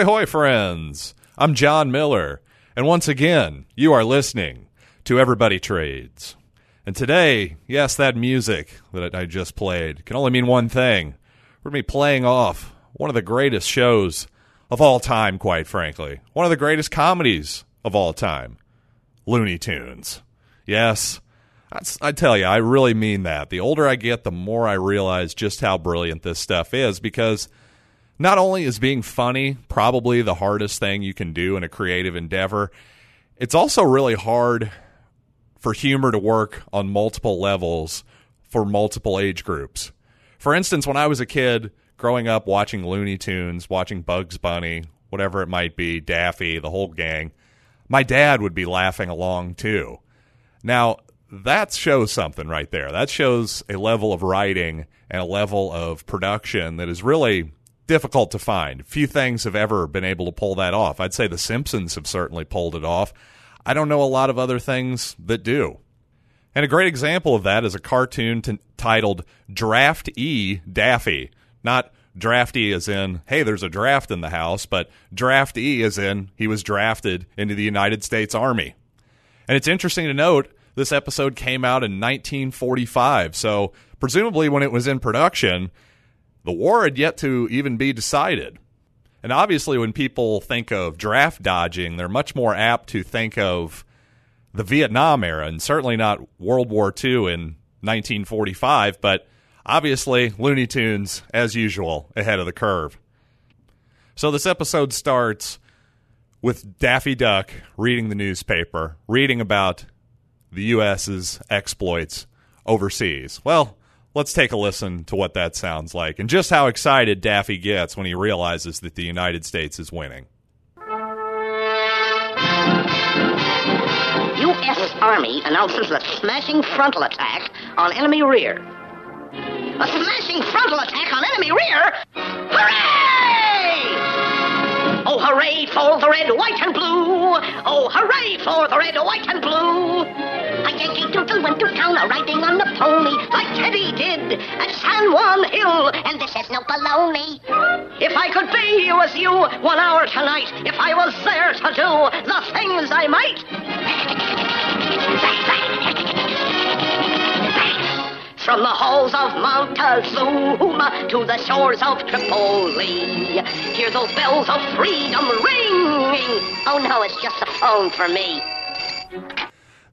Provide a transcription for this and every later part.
Ahoy, hoy, friends! I'm John Miller, and once again, you are listening to Everybody Trades. And today, yes, that music that I just played can only mean one thing. We're going to be playing off one of the greatest shows of all time, quite frankly. One of the greatest comedies of all time Looney Tunes. Yes, I tell you, I really mean that. The older I get, the more I realize just how brilliant this stuff is because not only is being funny probably the hardest thing you can do in a creative endeavor, it's also really hard for humor to work on multiple levels for multiple age groups. For instance, when I was a kid growing up watching Looney Tunes, watching Bugs Bunny, whatever it might be, Daffy, the whole gang, my dad would be laughing along too. Now, that shows something right there. That shows a level of writing and a level of production that is really difficult to find. Few things have ever been able to pull that off. I'd say The Simpsons have certainly pulled it off. I don't know a lot of other things that do. And a great example of that is a cartoon t- titled Draft E Daffy. Not drafty as in, hey, there's a draft in the house, but draft E as in he was drafted into the United States Army. And it's interesting to note this episode came out in 1945. So, presumably, when it was in production, the war had yet to even be decided. And obviously, when people think of draft dodging, they're much more apt to think of the Vietnam era and certainly not World War II in 1945. But obviously, Looney Tunes, as usual, ahead of the curve. So, this episode starts with Daffy Duck reading the newspaper, reading about the U.S.'s exploits overseas. Well, Let's take a listen to what that sounds like and just how excited Daffy gets when he realizes that the United States is winning. U.S. Army announces a smashing frontal attack on enemy rear. A smashing frontal attack on enemy rear? Hooray! Oh, hooray for the red, white, and blue! Oh, hooray for the red, white, and blue! Doodle went to town a riding on a pony like Teddy did at San Juan Hill, and this is no baloney. If I could be as you one hour tonight, if I was there to do the things I might. From the halls of Montezuma to the shores of Tripoli, hear those bells of freedom ringing. Oh no, it's just a phone for me.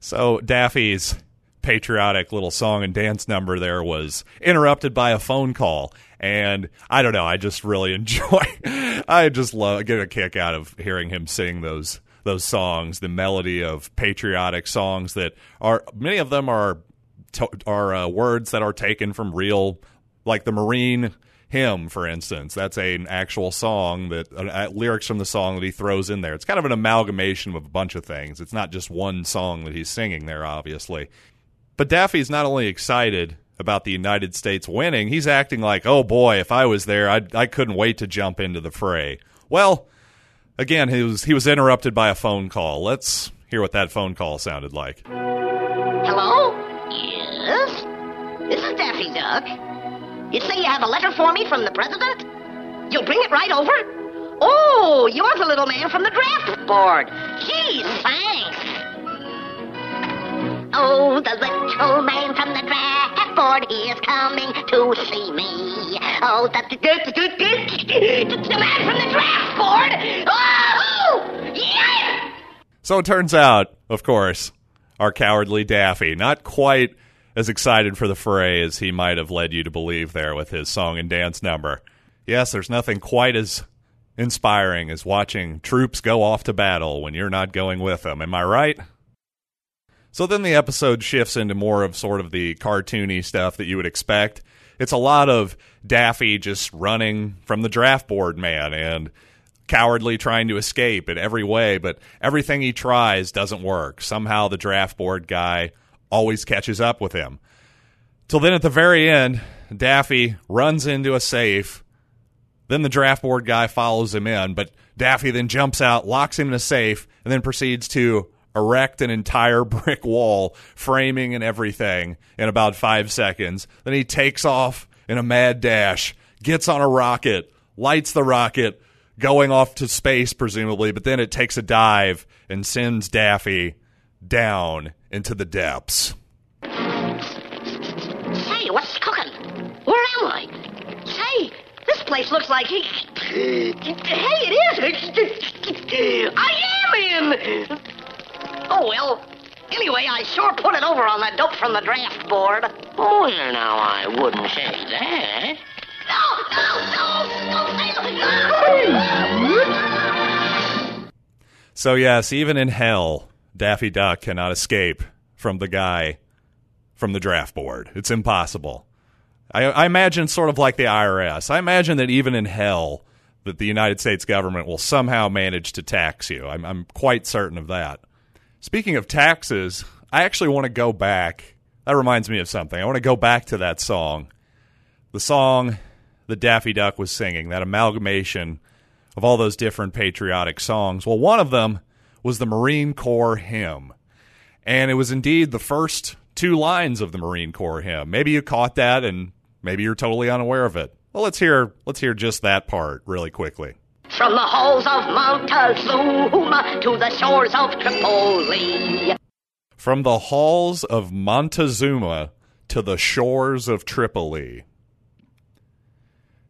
So Daffy's patriotic little song and dance number there was interrupted by a phone call. And I don't know I just really enjoy I just love get a kick out of hearing him sing those those songs the melody of patriotic songs that are many of them are are uh, words that are taken from real like the Marine hymn, for instance. That's a, an actual song that uh, uh, lyrics from the song that he throws in there. It's kind of an amalgamation of a bunch of things. It's not just one song that he's singing there, obviously. But Daffy's not only excited about the United States winning, he's acting like, oh boy, if I was there, I'd, I couldn't wait to jump into the fray. Well, again, he was, he was interrupted by a phone call. Let's hear what that phone call sounded like. Hello? Yes? This is Daffy Duck. You say you have a letter for me from the president? You'll bring it right over? Oh, you're the little man from the draft board. Gee, thanks. Oh, the little man from the draft board, he is coming to see me. Oh, the, the, the, the man from the draft board. Oh, yeah! So it turns out, of course, our cowardly Daffy, not quite as excited for the fray as he might have led you to believe there with his song and dance number. Yes, there's nothing quite as inspiring as watching troops go off to battle when you're not going with them. Am I right? So then the episode shifts into more of sort of the cartoony stuff that you would expect. It's a lot of Daffy just running from the draft board man and cowardly trying to escape in every way, but everything he tries doesn't work. Somehow the draft board guy always catches up with him. Till then, at the very end, Daffy runs into a safe. Then the draft board guy follows him in, but Daffy then jumps out, locks him in a safe, and then proceeds to erect an entire brick wall, framing and everything, in about five seconds. Then he takes off in a mad dash, gets on a rocket, lights the rocket, going off to space, presumably, but then it takes a dive and sends Daffy down into the depths. Say, what's cooking? Where am I? Say, this place looks like. Hey, it is. I am in. Oh, well. Anyway, I sure put it over on that dope from the draft board. Oh, well, now, I wouldn't say that. No, no, no, no, no! So, yes, even in hell, Daffy Duck cannot escape from the guy from the draft board. It's impossible. I, I imagine sort of like the IRS. I imagine that even in hell, that the United States government will somehow manage to tax you. I'm, I'm quite certain of that. Speaking of taxes, I actually want to go back. That reminds me of something. I want to go back to that song. The song that Daffy Duck was singing, that amalgamation of all those different patriotic songs. Well, one of them was the Marine Corps hymn. And it was indeed the first two lines of the Marine Corps hymn. Maybe you caught that and maybe you're totally unaware of it. Well, let's hear let's hear just that part really quickly. From the halls of Montezuma to the shores of Tripoli. From the halls of Montezuma to the shores of Tripoli.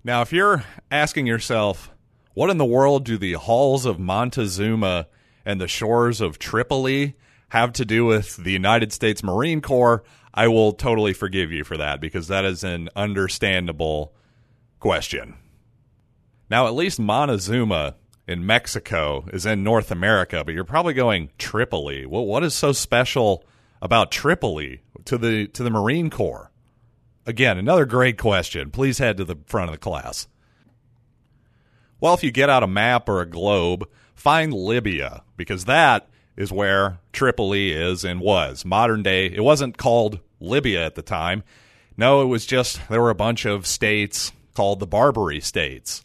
Now, if you're asking yourself, what in the world do the halls of Montezuma and the shores of Tripoli have to do with the United States Marine Corps? I will totally forgive you for that because that is an understandable question. Now, at least Montezuma in Mexico is in North America, but you're probably going Tripoli. Well, what is so special about Tripoli to the to the Marine Corps? Again, another great question. Please head to the front of the class. Well, if you get out a map or a globe, find Libya because that is where Tripoli is and was. Modern day, it wasn't called Libya at the time. No, it was just there were a bunch of states called the Barbary states.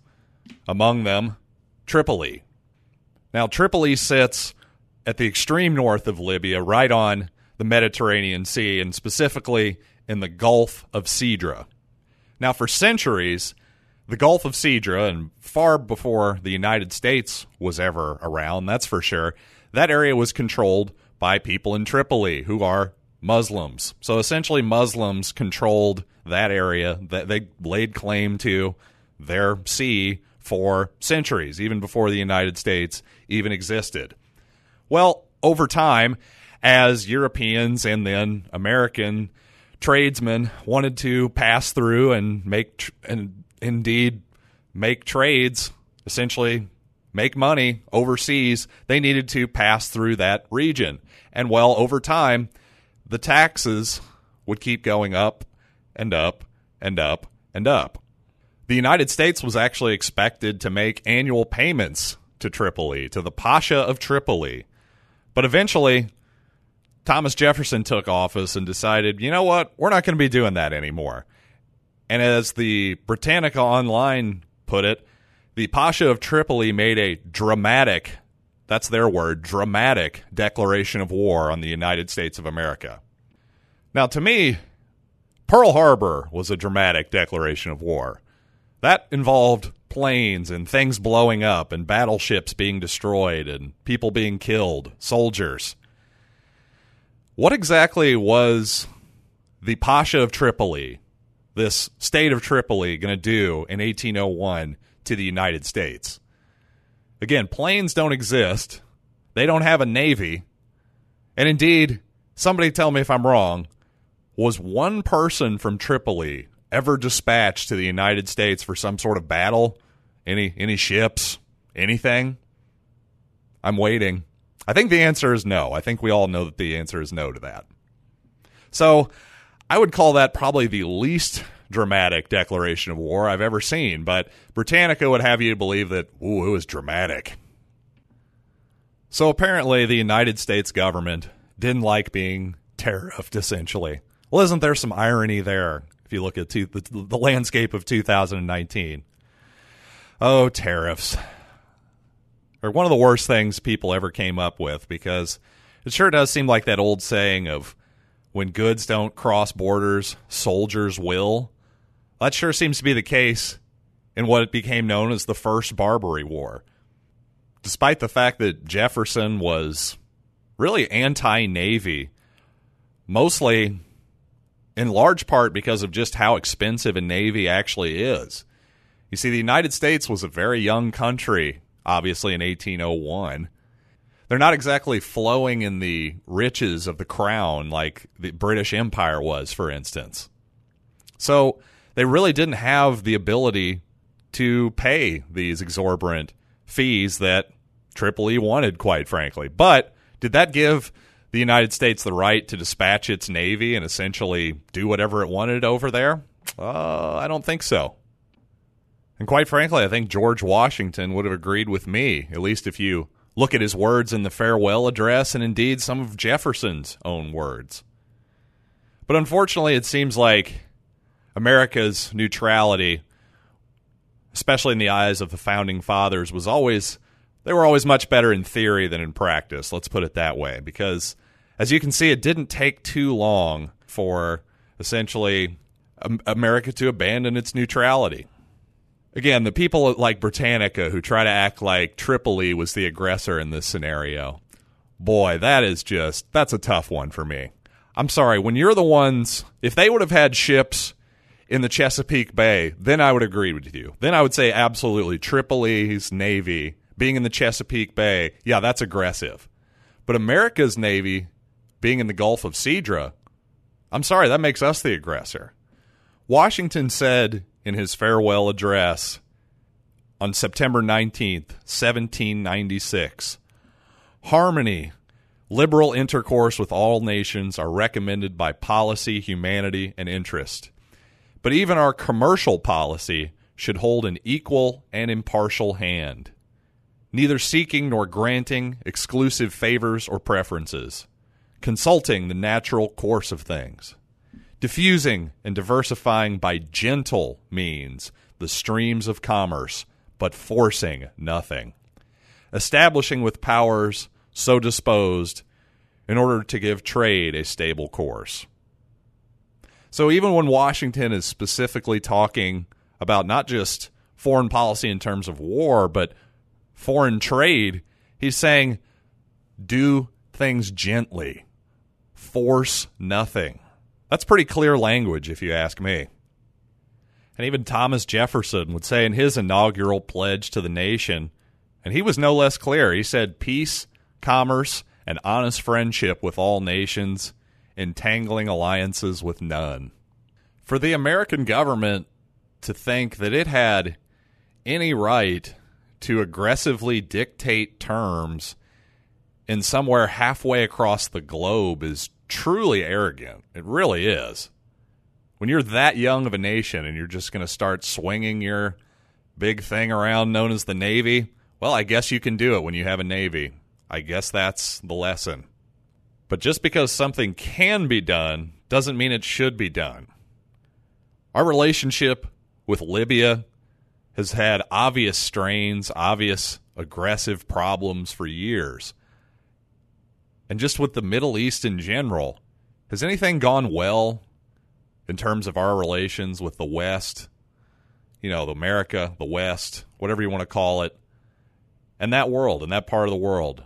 Among them, Tripoli. Now, Tripoli sits at the extreme north of Libya, right on the Mediterranean Sea, and specifically in the Gulf of Sidra. Now, for centuries, the Gulf of Sidra, and far before the United States was ever around, that's for sure, that area was controlled by people in Tripoli who are Muslims. So essentially, Muslims controlled that area. That they laid claim to their sea for centuries, even before the United States even existed. Well, over time, as Europeans and then American tradesmen wanted to pass through and make tr- and indeed make trades, essentially make money overseas, they needed to pass through that region. And well, over time, the taxes would keep going up and up and up and up. The United States was actually expected to make annual payments to Tripoli, to the Pasha of Tripoli. But eventually, Thomas Jefferson took office and decided, you know what, we're not going to be doing that anymore. And as the Britannica Online put it, the Pasha of Tripoli made a dramatic, that's their word, dramatic declaration of war on the United States of America. Now, to me, Pearl Harbor was a dramatic declaration of war. That involved planes and things blowing up and battleships being destroyed and people being killed, soldiers. What exactly was the Pasha of Tripoli, this state of Tripoli, going to do in 1801 to the United States? Again, planes don't exist. They don't have a navy. And indeed, somebody tell me if I'm wrong, was one person from Tripoli ever dispatched to the United States for some sort of battle? Any any ships? Anything? I'm waiting. I think the answer is no. I think we all know that the answer is no to that. So, I would call that probably the least dramatic declaration of war I've ever seen, but Britannica would have you believe that, ooh, it was dramatic. So apparently, the United States government didn't like being tariffed, essentially. Well, isn't there some irony there if you look at two, the, the landscape of 2019? Oh, tariffs are one of the worst things people ever came up with because it sure does seem like that old saying of when goods don't cross borders, soldiers will. That sure seems to be the case in what became known as the First Barbary War. Despite the fact that Jefferson was really anti Navy, mostly in large part because of just how expensive a Navy actually is. You see, the United States was a very young country, obviously, in 1801. They're not exactly flowing in the riches of the crown like the British Empire was, for instance. So they really didn't have the ability to pay these exorbitant fees that Tripoli wanted, quite frankly. But did that give the United States the right to dispatch its navy and essentially do whatever it wanted over there? Uh, I don't think so. And quite frankly, I think George Washington would have agreed with me, at least if you look at his words in the farewell address and indeed some of Jefferson's own words. But unfortunately, it seems like America's neutrality, especially in the eyes of the founding fathers, was always they were always much better in theory than in practice. Let's put it that way, because as you can see, it didn't take too long for essentially America to abandon its neutrality. Again, the people like Britannica who try to act like Tripoli was the aggressor in this scenario. Boy, that is just that's a tough one for me. I'm sorry, when you're the ones if they would have had ships in the Chesapeake Bay, then I would agree with you. Then I would say absolutely Tripoli's navy being in the Chesapeake Bay, yeah, that's aggressive. But America's navy being in the Gulf of Sidra, I'm sorry, that makes us the aggressor. Washington said in his farewell address on September 19th, 1796 Harmony, liberal intercourse with all nations are recommended by policy, humanity, and interest. But even our commercial policy should hold an equal and impartial hand, neither seeking nor granting exclusive favors or preferences, consulting the natural course of things, diffusing and diversifying by gentle means the streams of commerce, but forcing nothing, establishing with powers so disposed in order to give trade a stable course. So even when Washington is specifically talking about not just foreign policy in terms of war, but foreign trade, he's saying do things gently, force nothing. That's pretty clear language, if you ask me. And even Thomas Jefferson would say in his inaugural pledge to the nation, and he was no less clear, he said, Peace, commerce, and honest friendship with all nations entangling alliances with none. For the American government to think that it had any right to aggressively dictate terms in somewhere halfway across the globe is truly arrogant. It really is. When you're that young of a nation and you're just going to start swinging your big thing around known as the Navy, well, I guess you can do it when you have a Navy. I guess that's the lesson. But just because something can be done doesn't mean it should be done. Our relationship with Libya has had obvious strains, obvious aggressive problems for years. And just with the Middle East in general, has anything gone well in terms of our relations with the West? You know, America, the West, whatever you want to call it, and that world, and that part of the world.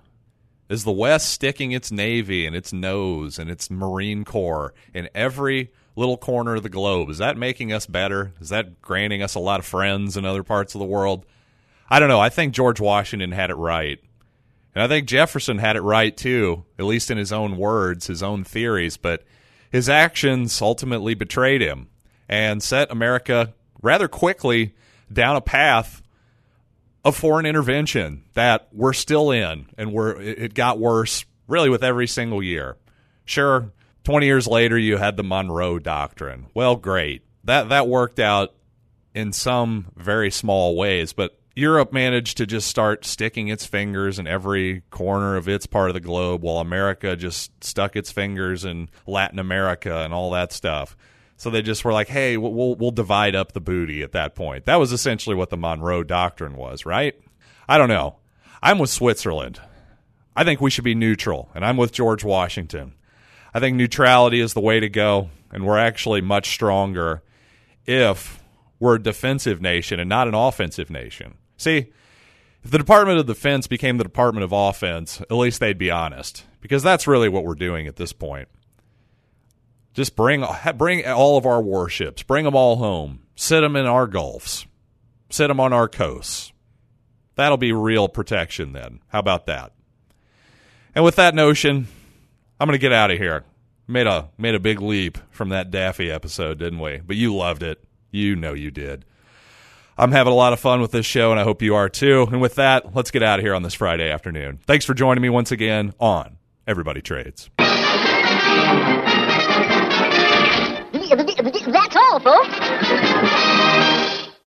Is the West sticking its Navy and its nose and its Marine Corps in every little corner of the globe? Is that making us better? Is that granting us a lot of friends in other parts of the world? I don't know. I think George Washington had it right. And I think Jefferson had it right too, at least in his own words, his own theories, but his actions ultimately betrayed him and set America rather quickly down a path of foreign intervention that we're still in, and we're it got worse really with every single year. Sure, 20 years later you had the Monroe Doctrine. Well, great. That that worked out in some very small ways, but Europe managed to just start sticking its fingers in every corner of its part of the globe while America just stuck its fingers in Latin America and all that stuff. So they just were like, "Hey, we'll we'll divide up the booty." At that point, that was essentially what the Monroe Doctrine was, right? I don't know. I'm with Switzerland. I think we should be neutral, and I'm with George Washington. I think neutrality is the way to go, and we're actually much stronger if we're a defensive nation and not an offensive nation. See, if the Department of Defense became the Department of Offense, at least they'd be honest, because that's really what we're doing at this point. Just bring bring all of our warships, bring them all home, sit them in our gulfs, sit them on our coasts. That'll be real protection then. How about that? And with that notion, I'm going to get out of here. Made a made a big leap from that Daffy episode, didn't we? But you loved it. You know you did. I'm having a lot of fun with this show, and I hope you are too. And with that, let's get out of here on this Friday afternoon. Thanks for joining me once again on Everybody Trades. That's all, folks.